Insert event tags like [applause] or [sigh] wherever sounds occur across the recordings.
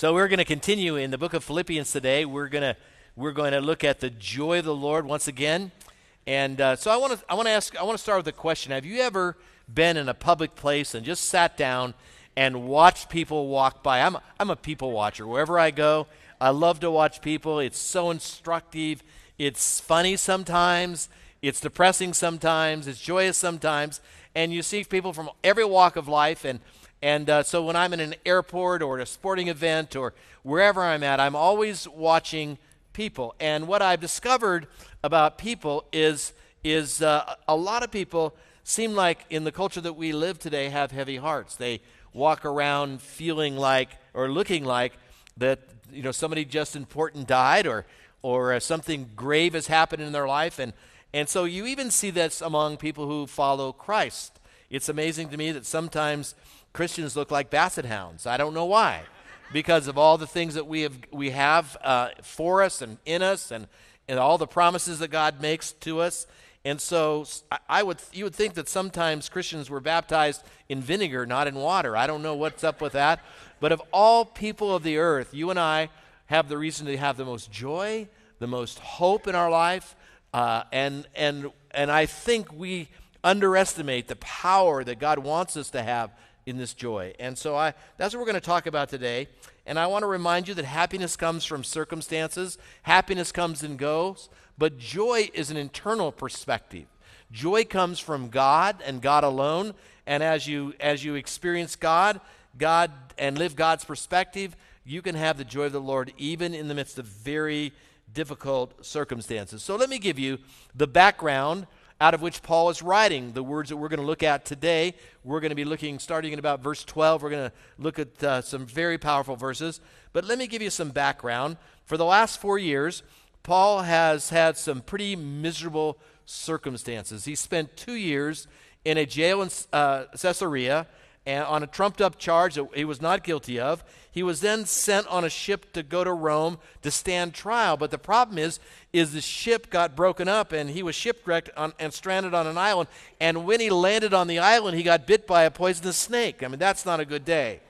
So we're going to continue in the book of Philippians today. We're going to we're going to look at the joy of the Lord once again. And uh, so I want to I want to ask I want to start with a question. Have you ever been in a public place and just sat down and watched people walk by? I'm I'm a people watcher. Wherever I go, I love to watch people. It's so instructive. It's funny sometimes. It's depressing sometimes. It's joyous sometimes. And you see people from every walk of life and and uh, so when I'm in an airport or at a sporting event or wherever I'm at, I'm always watching people. And what I've discovered about people is, is uh, a lot of people seem like in the culture that we live today have heavy hearts. They walk around feeling like or looking like that you know somebody just important died or or uh, something grave has happened in their life and and so you even see this among people who follow Christ. It's amazing to me that sometimes Christians look like basset hounds. I don't know why. Because of all the things that we have, we have uh, for us and in us and, and all the promises that God makes to us. And so I would, you would think that sometimes Christians were baptized in vinegar, not in water. I don't know what's up with that. But of all people of the earth, you and I have the reason to have the most joy, the most hope in our life. Uh, and, and, and I think we underestimate the power that God wants us to have in this joy. And so I that's what we're going to talk about today. And I want to remind you that happiness comes from circumstances. Happiness comes and goes, but joy is an internal perspective. Joy comes from God and God alone, and as you as you experience God, God and live God's perspective, you can have the joy of the Lord even in the midst of very difficult circumstances. So let me give you the background out of which Paul is writing. The words that we're going to look at today, we're going to be looking, starting in about verse 12, we're going to look at uh, some very powerful verses. But let me give you some background. For the last four years, Paul has had some pretty miserable circumstances. He spent two years in a jail in uh, Caesarea and on a trumped up charge that he was not guilty of. He was then sent on a ship to go to Rome to stand trial. But the problem is, is the ship got broken up and he was shipwrecked on, and stranded on an island. And when he landed on the island, he got bit by a poisonous snake. I mean, that's not a good day,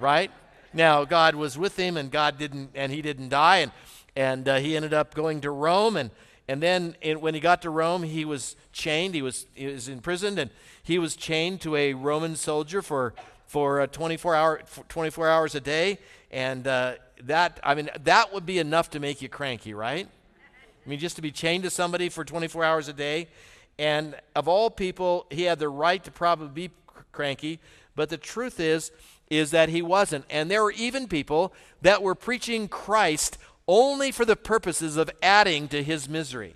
right? Now God was with him, and God didn't, and he didn't die, and and uh, he ended up going to Rome, and and then in, when he got to Rome, he was chained. He was he was imprisoned, and he was chained to a Roman soldier for for uh, 24 hour 24 hours a day, and uh, that I mean that would be enough to make you cranky, right? I mean, just to be chained to somebody for 24 hours a day. And of all people, he had the right to probably be cranky, but the truth is, is that he wasn't. And there were even people that were preaching Christ only for the purposes of adding to his misery.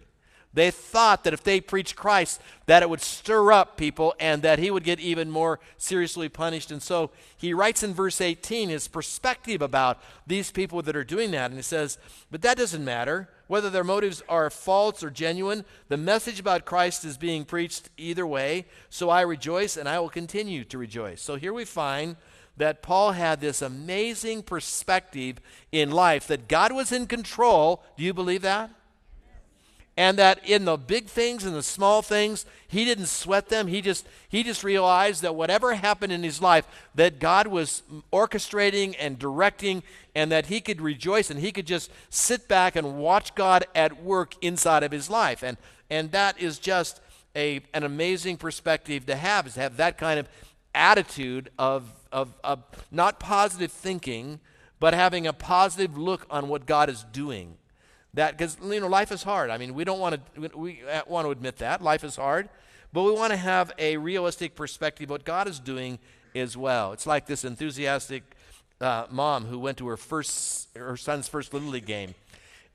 They thought that if they preached Christ, that it would stir up people and that he would get even more seriously punished. And so he writes in verse 18 his perspective about these people that are doing that. And he says, But that doesn't matter. Whether their motives are false or genuine, the message about Christ is being preached either way. So I rejoice and I will continue to rejoice. So here we find that Paul had this amazing perspective in life that God was in control. Do you believe that? and that in the big things and the small things he didn't sweat them he just he just realized that whatever happened in his life that god was orchestrating and directing and that he could rejoice and he could just sit back and watch god at work inside of his life and and that is just a an amazing perspective to have is to have that kind of attitude of of, of not positive thinking but having a positive look on what god is doing that because you know life is hard. I mean, we don't want to we want to admit that life is hard, but we want to have a realistic perspective of what God is doing as well. It's like this enthusiastic uh, mom who went to her first her son's first little league game,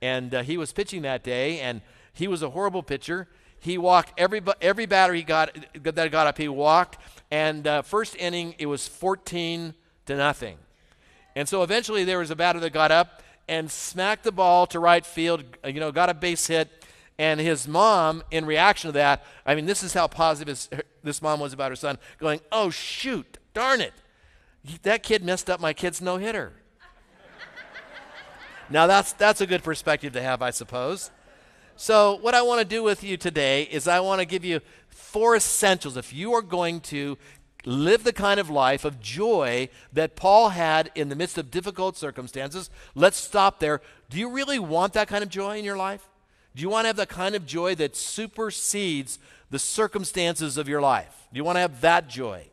and uh, he was pitching that day, and he was a horrible pitcher. He walked every every batter he got that got up. He walked, and uh, first inning it was 14 to nothing, and so eventually there was a batter that got up and smacked the ball to right field, uh, you know, got a base hit. And his mom, in reaction to that, I mean, this is how positive his, this mom was about her son, going, Oh, shoot, darn it. That kid messed up my kid's no hitter. [laughs] now, that's, that's a good perspective to have, I suppose. So, what I want to do with you today is I want to give you four essentials. If you are going to live the kind of life of joy that Paul had in the midst of difficult circumstances. Let's stop there. Do you really want that kind of joy in your life? Do you want to have the kind of joy that supersedes the circumstances of your life? Do you want to have that joy?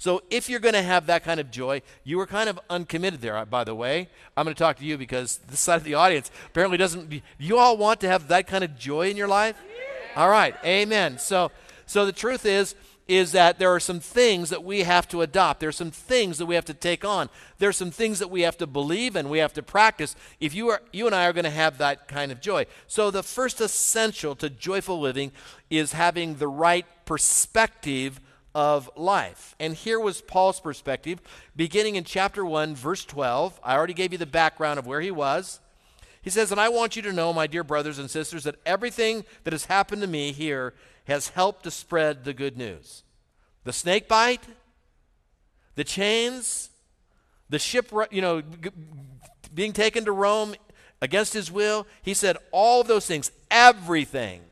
So, if you're going to have that kind of joy, you were kind of uncommitted there, uh, by the way. I'm going to talk to you because this side of the audience apparently doesn't. You all want to have that kind of joy in your life? All right, amen. So, so the truth is, is that there are some things that we have to adopt. There are some things that we have to take on. There are some things that we have to believe and we have to practice if you, are, you and I are going to have that kind of joy. So, the first essential to joyful living is having the right perspective of life. And here was Paul's perspective, beginning in chapter 1, verse 12. I already gave you the background of where he was. He says, And I want you to know, my dear brothers and sisters, that everything that has happened to me here has helped to spread the good news. The snake bite, the chains, the ship, you know, g- being taken to Rome against his will. He said, all of those things, everything,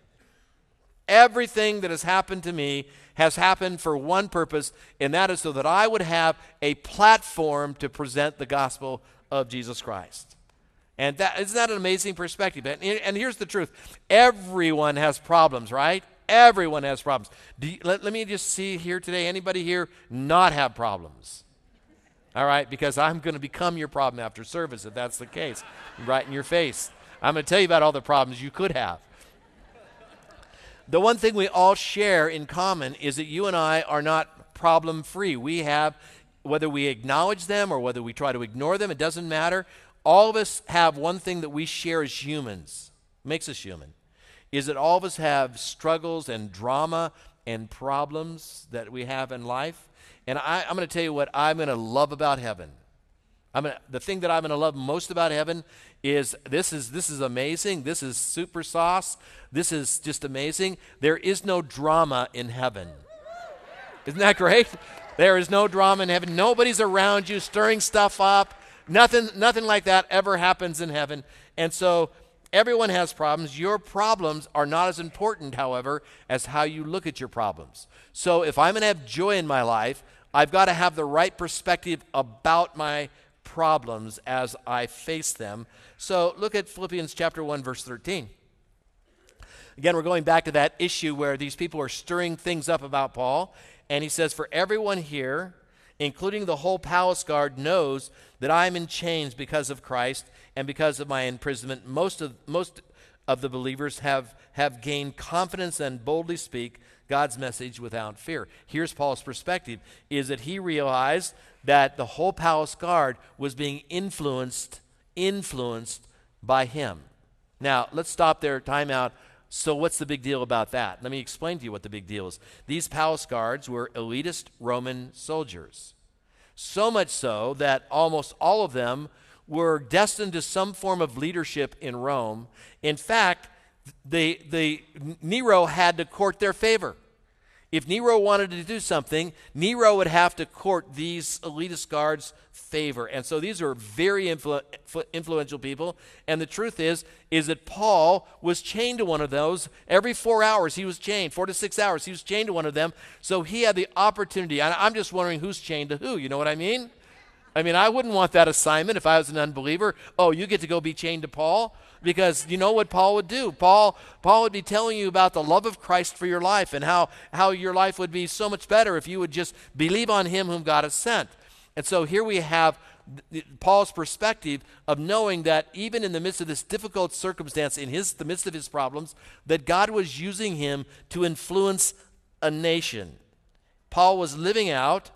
everything that has happened to me has happened for one purpose, and that is so that I would have a platform to present the gospel of Jesus Christ. And that isn't that an amazing perspective? And, and here's the truth: everyone has problems, right? Everyone has problems. You, let, let me just see here today anybody here not have problems? All right, because I'm going to become your problem after service if that's the case, right in your face. I'm going to tell you about all the problems you could have. The one thing we all share in common is that you and I are not problem free. We have, whether we acknowledge them or whether we try to ignore them, it doesn't matter. All of us have one thing that we share as humans, makes us human is that all of us have struggles and drama and problems that we have in life. And I, am going to tell you what I'm going to love about heaven. I'm gonna, the thing that I'm going to love most about heaven is this is this is amazing. This is super sauce. This is just amazing. There is no drama in heaven. Isn't that great? There is no drama in heaven. Nobody's around you stirring stuff up. Nothing nothing like that ever happens in heaven. And so Everyone has problems. Your problems are not as important, however, as how you look at your problems. So if I'm going to have joy in my life, I've got to have the right perspective about my problems as I face them. So look at Philippians chapter 1 verse 13. Again, we're going back to that issue where these people are stirring things up about Paul, and he says for everyone here, including the whole palace guard knows that I am in chains because of Christ and because of my imprisonment, most of, most of the believers have, have gained confidence and boldly speak God's message without fear. Here's Paul's perspective is that he realized that the whole palace guard was being influenced influenced by him. Now, let's stop there, time out. So, what's the big deal about that? Let me explain to you what the big deal is. These palace guards were elitist Roman soldiers. So much so that almost all of them were destined to some form of leadership in Rome. In fact, the, the, Nero had to court their favor. If Nero wanted to do something, Nero would have to court these elitist guards' favor. And so these are very influ- influential people. And the truth is, is that Paul was chained to one of those. Every four hours he was chained, four to six hours, he was chained to one of them. So he had the opportunity. I'm just wondering who's chained to who. You know what I mean? I mean, I wouldn't want that assignment if I was an unbeliever. Oh, you get to go be chained to Paul? Because you know what Paul would do? Paul, Paul would be telling you about the love of Christ for your life and how, how your life would be so much better if you would just believe on him whom God has sent. And so here we have Paul's perspective of knowing that even in the midst of this difficult circumstance, in his, the midst of his problems, that God was using him to influence a nation. Paul was living out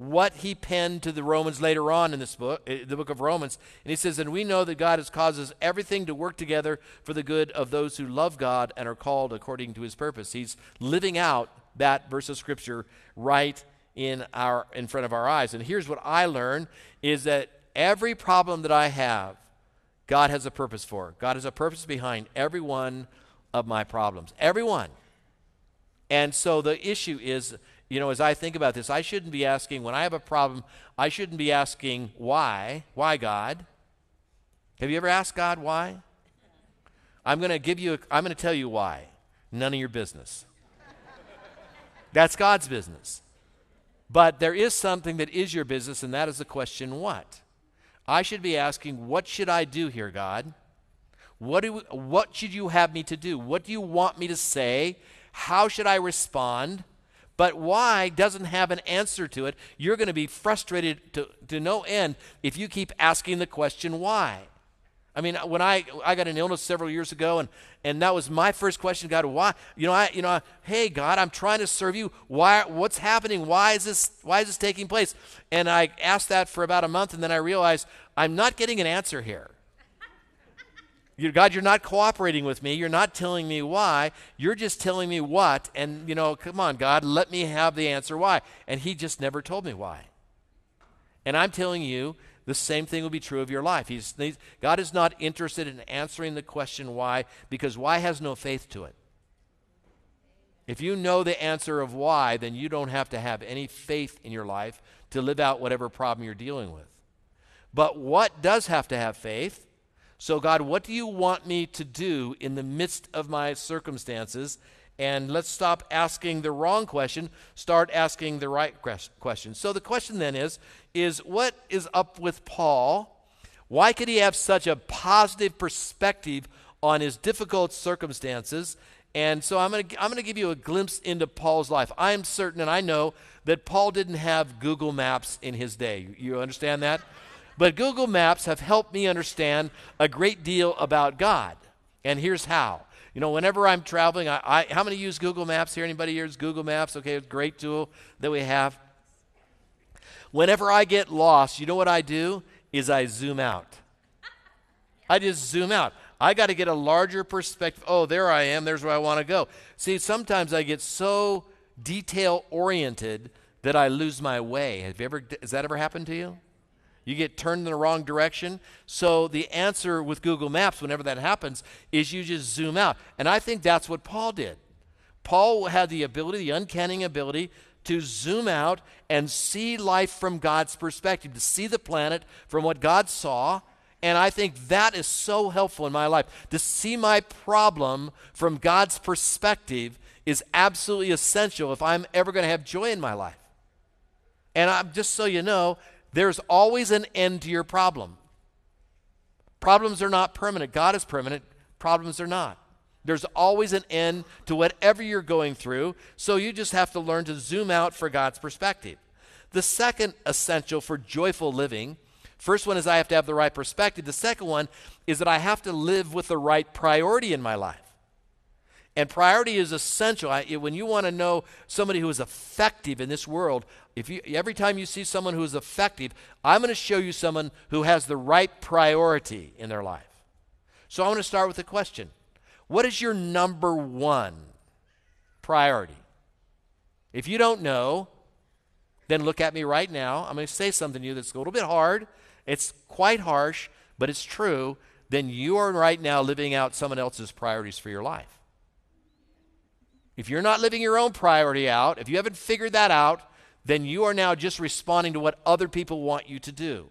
what he penned to the Romans later on in this book, eh, the book of Romans. And he says, And we know that God has causes everything to work together for the good of those who love God and are called according to his purpose. He's living out that verse of scripture right in our in front of our eyes. And here's what I learn is that every problem that I have, God has a purpose for. God has a purpose behind every one of my problems. Every one. And so the issue is you know, as I think about this, I shouldn't be asking, when I have a problem, I shouldn't be asking, why? Why, God? Have you ever asked God why? I'm going to give you, a, I'm going to tell you why. None of your business. That's God's business. But there is something that is your business, and that is the question what? I should be asking, what should I do here, God? What, do, what should you have me to do? What do you want me to say? How should I respond? But why doesn't have an answer to it. You're going to be frustrated to, to no end if you keep asking the question why. I mean, when I I got an illness several years ago, and and that was my first question, God, why? You know, I you know, hey God, I'm trying to serve you. Why? What's happening? Why is this? Why is this taking place? And I asked that for about a month, and then I realized I'm not getting an answer here. You, God, you're not cooperating with me. You're not telling me why. You're just telling me what. And you know, come on, God, let me have the answer why. And He just never told me why. And I'm telling you the same thing will be true of your life. He's, God is not interested in answering the question why, because why has no faith to it. If you know the answer of why, then you don't have to have any faith in your life to live out whatever problem you're dealing with. But what does have to have faith? So, God, what do you want me to do in the midst of my circumstances? And let's stop asking the wrong question, start asking the right question. So the question then is is what is up with Paul? Why could he have such a positive perspective on his difficult circumstances? And so I'm going to I'm going to give you a glimpse into Paul's life. I am certain and I know that Paul didn't have Google Maps in his day. You understand that? But Google Maps have helped me understand a great deal about God. And here's how. You know, whenever I'm traveling, I, I, how many use Google Maps here? Anybody use Google Maps? Okay, it's a great tool that we have. Whenever I get lost, you know what I do? Is I zoom out. I just zoom out. I got to get a larger perspective. Oh, there I am. There's where I want to go. See, sometimes I get so detail oriented that I lose my way. Have you ever has that ever happened to you? You get turned in the wrong direction. So the answer with Google Maps, whenever that happens, is you just zoom out. And I think that's what Paul did. Paul had the ability, the uncanny ability, to zoom out and see life from God's perspective, to see the planet from what God saw. And I think that is so helpful in my life. To see my problem from God's perspective is absolutely essential if I'm ever going to have joy in my life. And I'm just so you know, there's always an end to your problem. Problems are not permanent. God is permanent, problems are not. There's always an end to whatever you're going through, so you just have to learn to zoom out for God's perspective. The second essential for joyful living, first one is I have to have the right perspective. The second one is that I have to live with the right priority in my life. And priority is essential. I, when you want to know somebody who is effective in this world, if you, every time you see someone who is effective, I'm going to show you someone who has the right priority in their life. So I want to start with a question What is your number one priority? If you don't know, then look at me right now. I'm going to say something to you that's a little bit hard. It's quite harsh, but it's true. Then you are right now living out someone else's priorities for your life. If you're not living your own priority out, if you haven't figured that out, then you are now just responding to what other people want you to do.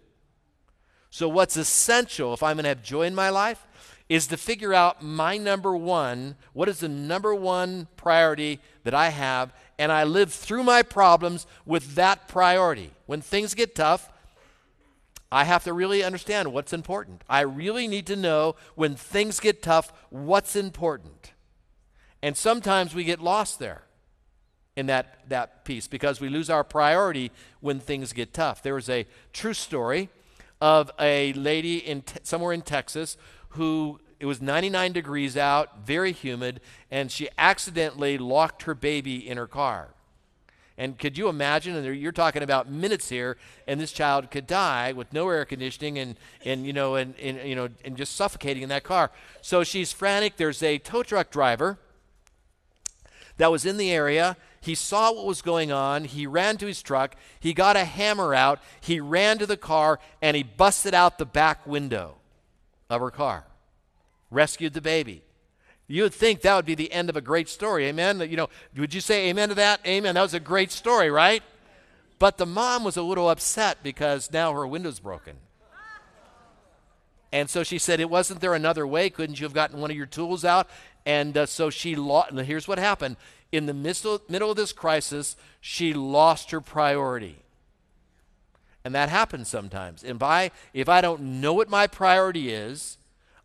So, what's essential if I'm going to have joy in my life is to figure out my number one what is the number one priority that I have, and I live through my problems with that priority. When things get tough, I have to really understand what's important. I really need to know when things get tough what's important. And sometimes we get lost there in that, that piece because we lose our priority when things get tough. There was a true story of a lady in somewhere in Texas who it was 99 degrees out, very humid, and she accidentally locked her baby in her car. And could you imagine? And you're talking about minutes here, and this child could die with no air conditioning and, and you know and, and you know and just suffocating in that car. So she's frantic. There's a tow truck driver that was in the area. He saw what was going on. He ran to his truck. He got a hammer out. He ran to the car and he busted out the back window of her car. Rescued the baby. You would think that would be the end of a great story. Amen. You know, would you say amen to that? Amen. That was a great story, right? But the mom was a little upset because now her window's broken. And so she said, It wasn't there another way? Couldn't you have gotten one of your tools out? And uh, so she lost. Here's what happened in the middle of this crisis, she lost her priority. And that happens sometimes. And by, if I don't know what my priority is,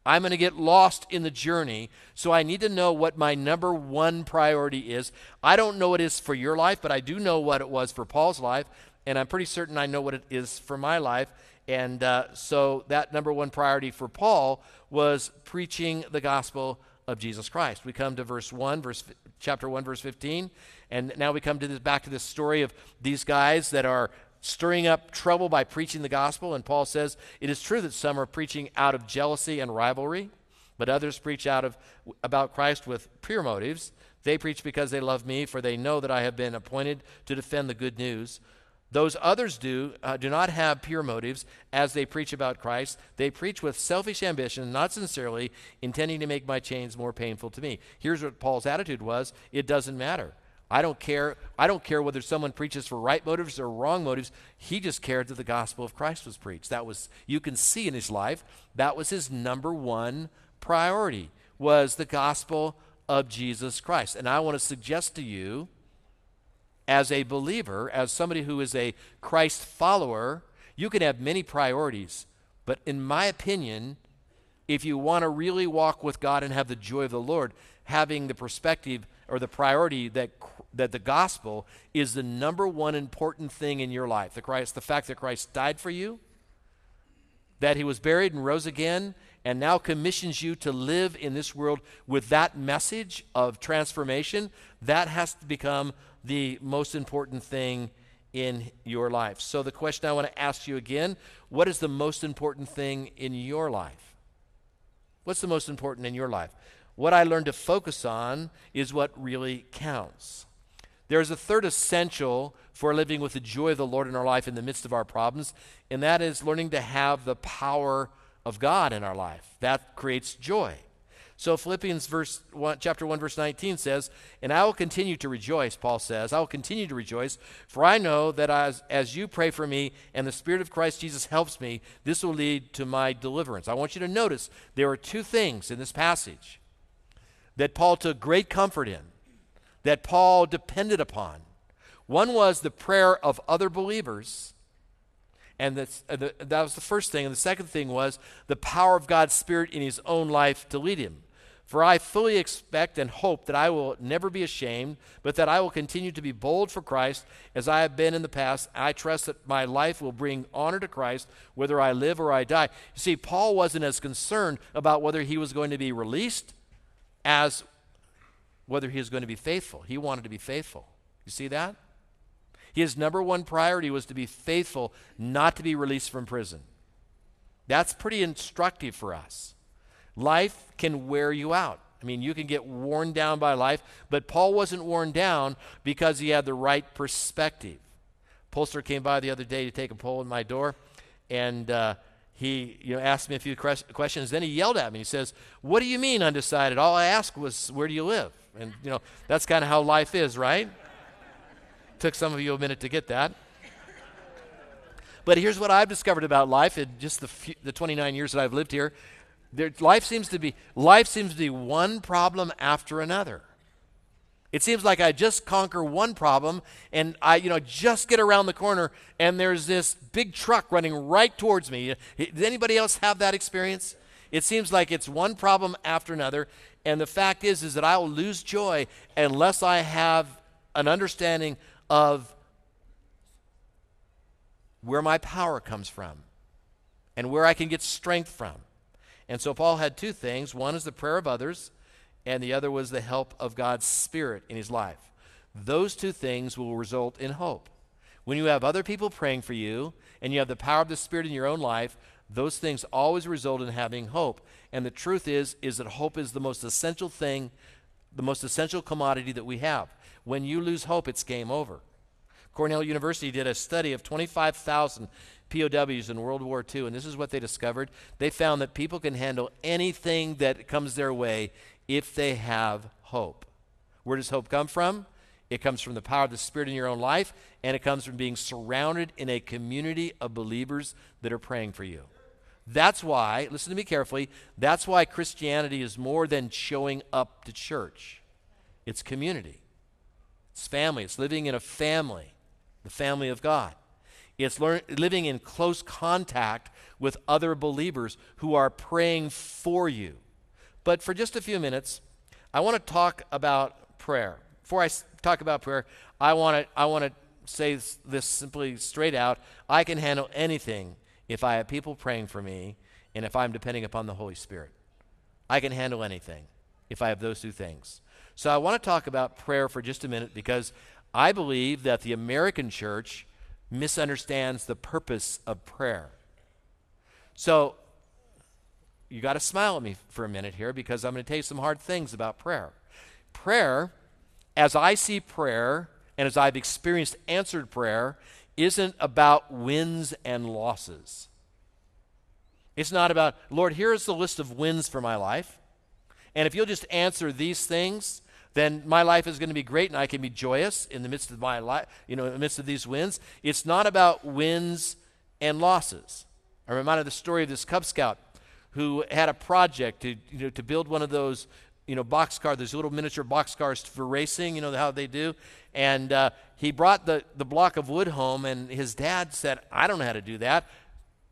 I'm going to get lost in the journey. So I need to know what my number one priority is. I don't know what it is for your life, but I do know what it was for Paul's life. And I'm pretty certain I know what it is for my life. And uh, so that number one priority for Paul was preaching the gospel of Jesus Christ. We come to verse 1, verse chapter 1 verse 15, and now we come to this back to this story of these guys that are stirring up trouble by preaching the gospel. And Paul says, It is true that some are preaching out of jealousy and rivalry, but others preach out of about Christ with pure motives. They preach because they love me, for they know that I have been appointed to defend the good news. Those others do uh, do not have pure motives as they preach about Christ. They preach with selfish ambition, not sincerely, intending to make my chains more painful to me. Here's what Paul's attitude was: it doesn't matter. I don't care. I don't care whether someone preaches for right motives or wrong motives. He just cared that the gospel of Christ was preached. That was you can see in his life that was his number one priority was the gospel of Jesus Christ. And I want to suggest to you as a believer, as somebody who is a Christ follower, you can have many priorities, but in my opinion, if you want to really walk with God and have the joy of the Lord, having the perspective or the priority that that the gospel is the number one important thing in your life. The Christ, the fact that Christ died for you, that he was buried and rose again, and now commissions you to live in this world with that message of transformation, that has to become the most important thing in your life. So the question I want to ask you again, what is the most important thing in your life? What's the most important in your life? What I learned to focus on is what really counts. There is a third essential for living with the joy of the Lord in our life in the midst of our problems, and that is learning to have the power of God in our life. That creates joy. So Philippians verse one, chapter 1 verse 19 says, "And I will continue to rejoice," Paul says. "I will continue to rejoice, for I know that as as you pray for me and the spirit of Christ Jesus helps me, this will lead to my deliverance." I want you to notice there are two things in this passage that Paul took great comfort in that Paul depended upon. One was the prayer of other believers, and uh, the, that was the first thing. And the second thing was the power of God's Spirit in his own life to lead him. For I fully expect and hope that I will never be ashamed, but that I will continue to be bold for Christ as I have been in the past. I trust that my life will bring honor to Christ, whether I live or I die. You see, Paul wasn't as concerned about whether he was going to be released as whether he was going to be faithful. He wanted to be faithful. You see that? His number one priority was to be faithful, not to be released from prison. That's pretty instructive for us. Life can wear you out. I mean, you can get worn down by life, but Paul wasn't worn down because he had the right perspective. Pollster came by the other day to take a poll in my door, and uh, he you know, asked me a few questions. Then he yelled at me. He says, What do you mean undecided? All I asked was, Where do you live? And, you know, that's kind of how life is, right? [laughs] Took some of you a minute to get that. But here's what I've discovered about life in just the, few, the 29 years that I've lived here. Life seems to be life seems to be one problem after another. It seems like I just conquer one problem and I, you know, just get around the corner and there's this big truck running right towards me. Does anybody else have that experience? It seems like it's one problem after another and the fact is, is that I will lose joy unless I have an understanding of where my power comes from and where I can get strength from. And so Paul had two things. One is the prayer of others, and the other was the help of God's Spirit in his life. Those two things will result in hope. When you have other people praying for you and you have the power of the Spirit in your own life, those things always result in having hope. And the truth is is that hope is the most essential thing, the most essential commodity that we have. When you lose hope, it's game over. Cornell University did a study of 25,000 POWs in World War II, and this is what they discovered. They found that people can handle anything that comes their way if they have hope. Where does hope come from? It comes from the power of the Spirit in your own life, and it comes from being surrounded in a community of believers that are praying for you. That's why, listen to me carefully, that's why Christianity is more than showing up to church. It's community. It's family. It's living in a family, the family of God. It's learn, living in close contact with other believers who are praying for you. But for just a few minutes, I want to talk about prayer. Before I talk about prayer, I want to I want to say this simply straight out. I can handle anything if I have people praying for me and if I'm depending upon the Holy Spirit. I can handle anything if I have those two things. So I want to talk about prayer for just a minute because I believe that the American church misunderstands the purpose of prayer. So you got to smile at me for a minute here because I'm going to tell you some hard things about prayer. Prayer, as I see prayer and as I've experienced answered prayer, isn't about wins and losses. It's not about, Lord, here's the list of wins for my life. And if you'll just answer these things, then my life is going to be great and I can be joyous in the midst of my life, you know, in the midst of these wins. It's not about wins and losses. Reminded of the story of this Cub Scout who had a project to, you know, to build one of those, you know, box cars, those little miniature box cars for racing, you know, how they do. And uh, he brought the, the block of wood home, and his dad said, I don't know how to do that.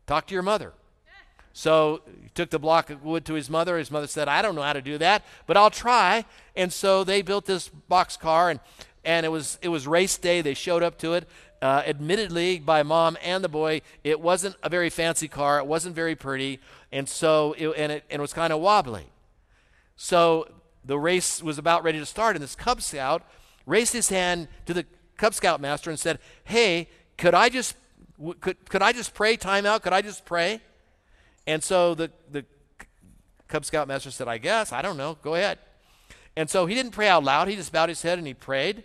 Talk to your mother. So he took the block of wood to his mother. His mother said, I don't know how to do that, but I'll try. And so they built this box car, and, and it, was, it was race day. They showed up to it. Uh, admittedly, by mom and the boy, it wasn't a very fancy car. It wasn't very pretty. And so, it, and, it, and it was kind of wobbly. So the race was about ready to start, and this Cub Scout raised his hand to the Cub Scout master and said, Hey, could I just, could, could I just pray timeout? Could I just pray? And so the, the Cub Scout master said, I guess, I don't know, go ahead. And so he didn't pray out loud, he just bowed his head and he prayed.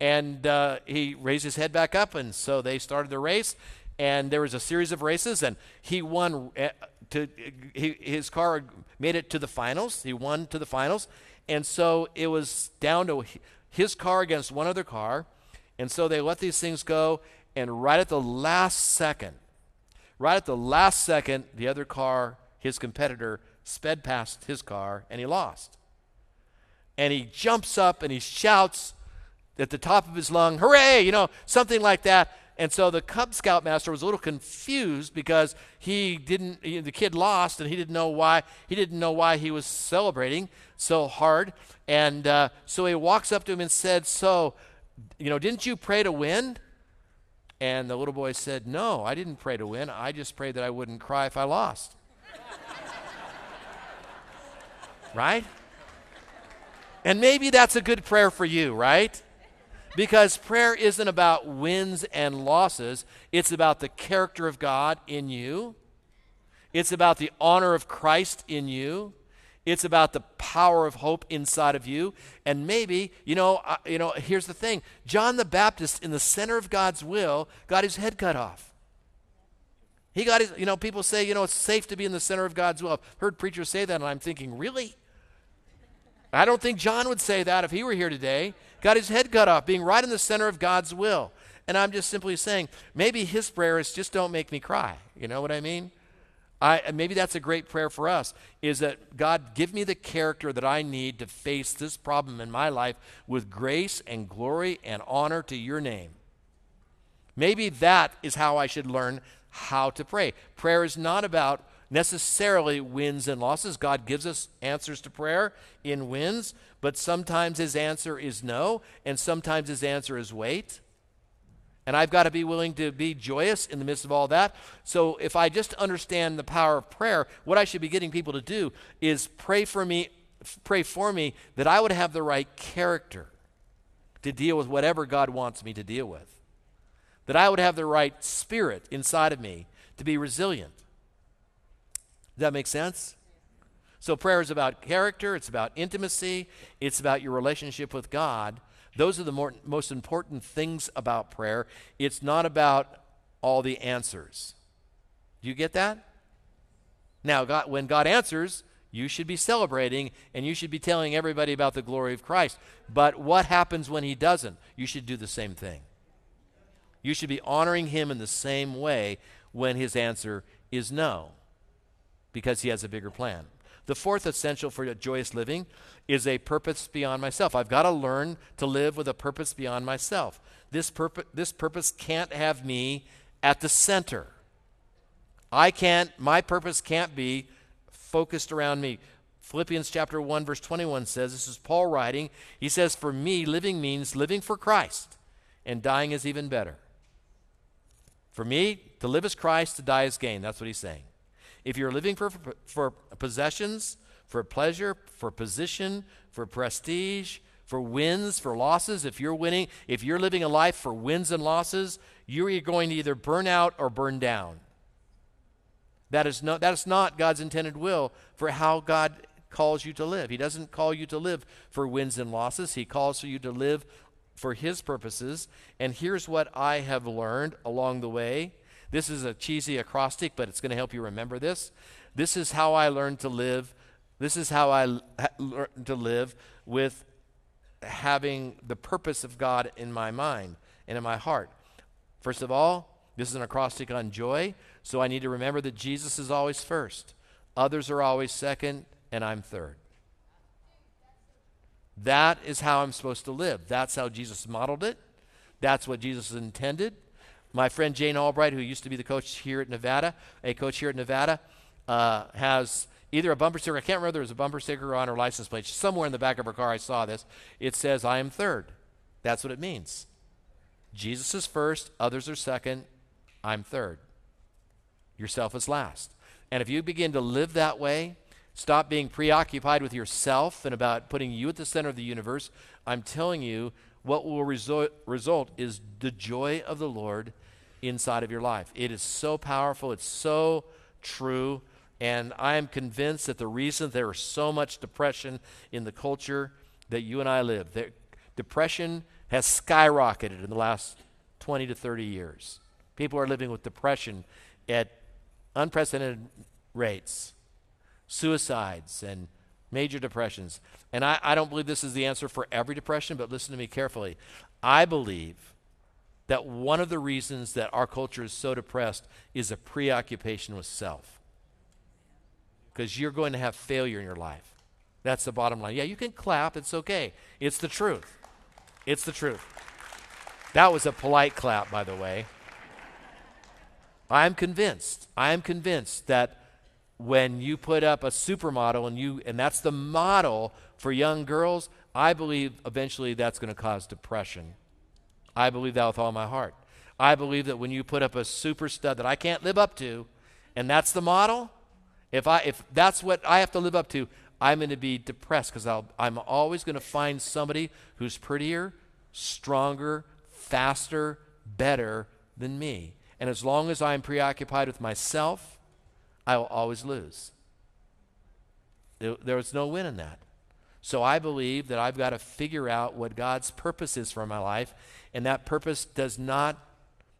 And uh, he raised his head back up, and so they started the race. And there was a series of races, and he won. Uh, to his car made it to the finals. He won to the finals, and so it was down to his car against one other car. And so they let these things go, and right at the last second, Right at the last second, the other car, his competitor, sped past his car and he lost. And he jumps up and he shouts at the top of his lung, Hooray! You know, something like that. And so the Cub Scout master was a little confused because he didn't, he, the kid lost and he didn't know why, he didn't know why he was celebrating so hard. And uh, so he walks up to him and said, So, you know, didn't you pray to win? And the little boy said, No, I didn't pray to win. I just prayed that I wouldn't cry if I lost. [laughs] right? And maybe that's a good prayer for you, right? Because prayer isn't about wins and losses, it's about the character of God in you, it's about the honor of Christ in you. It's about the power of hope inside of you. And maybe, you know, uh, you know, here's the thing. John the Baptist in the center of God's will got his head cut off. He got his, you know, people say, you know, it's safe to be in the center of God's will. I've heard preachers say that and I'm thinking, really? I don't think John would say that if he were here today. Got his head cut off, being right in the center of God's will. And I'm just simply saying, maybe his prayer is just don't make me cry. You know what I mean? I, maybe that's a great prayer for us is that God, give me the character that I need to face this problem in my life with grace and glory and honor to your name. Maybe that is how I should learn how to pray. Prayer is not about necessarily wins and losses. God gives us answers to prayer in wins, but sometimes his answer is no, and sometimes his answer is wait. And I've got to be willing to be joyous in the midst of all that. So if I just understand the power of prayer, what I should be getting people to do is pray for me, pray for me that I would have the right character to deal with whatever God wants me to deal with. That I would have the right spirit inside of me to be resilient. Does that make sense? So prayer is about character, it's about intimacy, it's about your relationship with God. Those are the more, most important things about prayer. It's not about all the answers. Do you get that? Now, God, when God answers, you should be celebrating and you should be telling everybody about the glory of Christ. But what happens when He doesn't? You should do the same thing. You should be honoring Him in the same way when His answer is no, because He has a bigger plan. The fourth essential for joyous living is a purpose beyond myself. I've got to learn to live with a purpose beyond myself. This, purpo- this purpose can't have me at the center. I can't, my purpose can't be focused around me. Philippians chapter 1 verse 21 says, this is Paul writing, he says, "For me living means living for Christ, and dying is even better." For me, to live is Christ, to die is gain. That's what he's saying. If you're living for, for, possessions, for pleasure, for position, for prestige, for wins, for losses, if you're winning, if you're living a life for wins and losses, you're going to either burn out or burn down. That is, no, that is not God's intended will for how God calls you to live. He doesn't call you to live for wins and losses. He calls for you to live for His purposes. And here's what I have learned along the way. This is a cheesy acrostic, but it's going to help you remember this. This is how I learned to live. This is how I learned to live with having the purpose of God in my mind and in my heart. First of all, this is an acrostic on joy, so I need to remember that Jesus is always first. Others are always second, and I'm third. That is how I'm supposed to live. That's how Jesus modeled it. That's what Jesus intended. My friend Jane Albright, who used to be the coach here at Nevada, a coach here at Nevada, uh, has either a bumper sticker, I can't remember if there was a bumper sticker on her license plate. Somewhere in the back of her car, I saw this. It says, I am third. That's what it means. Jesus is first, others are second, I'm third. Yourself is last. And if you begin to live that way, Stop being preoccupied with yourself and about putting you at the center of the universe. I'm telling you, what will result, result is the joy of the Lord inside of your life. It is so powerful, it's so true. And I am convinced that the reason there is so much depression in the culture that you and I live, that depression has skyrocketed in the last 20 to 30 years. People are living with depression at unprecedented rates suicides and major depressions. And I, I don't believe this is the answer for every depression, but listen to me carefully. I believe that one of the reasons that our culture is so depressed is a preoccupation with self. Because you're going to have failure in your life. That's the bottom line. Yeah, you can clap, it's okay. It's the truth. It's the truth. That was a polite clap, by the way. I'm convinced. I am convinced that when you put up a supermodel and you and that's the model for young girls, I believe eventually that's going to cause depression. I believe that with all my heart. I believe that when you put up a super stud that I can't live up to, and that's the model, if I if that's what I have to live up to, I'm going to be depressed because I'm always going to find somebody who's prettier, stronger, faster, better than me. And as long as I'm preoccupied with myself, I will always lose. There was no win in that. So I believe that I've got to figure out what God's purpose is for my life, and that purpose does not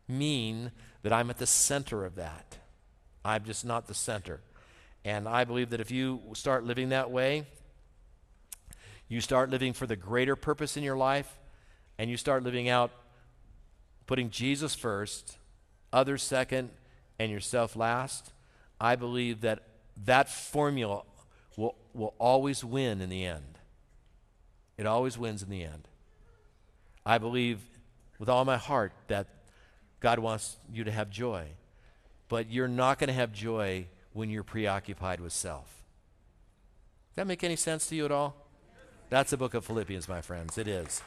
mean that I'm at the center of that. I'm just not the center. And I believe that if you start living that way, you start living for the greater purpose in your life, and you start living out putting Jesus first, others second, and yourself last, I believe that that formula will, will always win in the end. It always wins in the end. I believe with all my heart that God wants you to have joy, but you're not going to have joy when you're preoccupied with self. Does that make any sense to you at all? That's the book of Philippians, my friends. It is.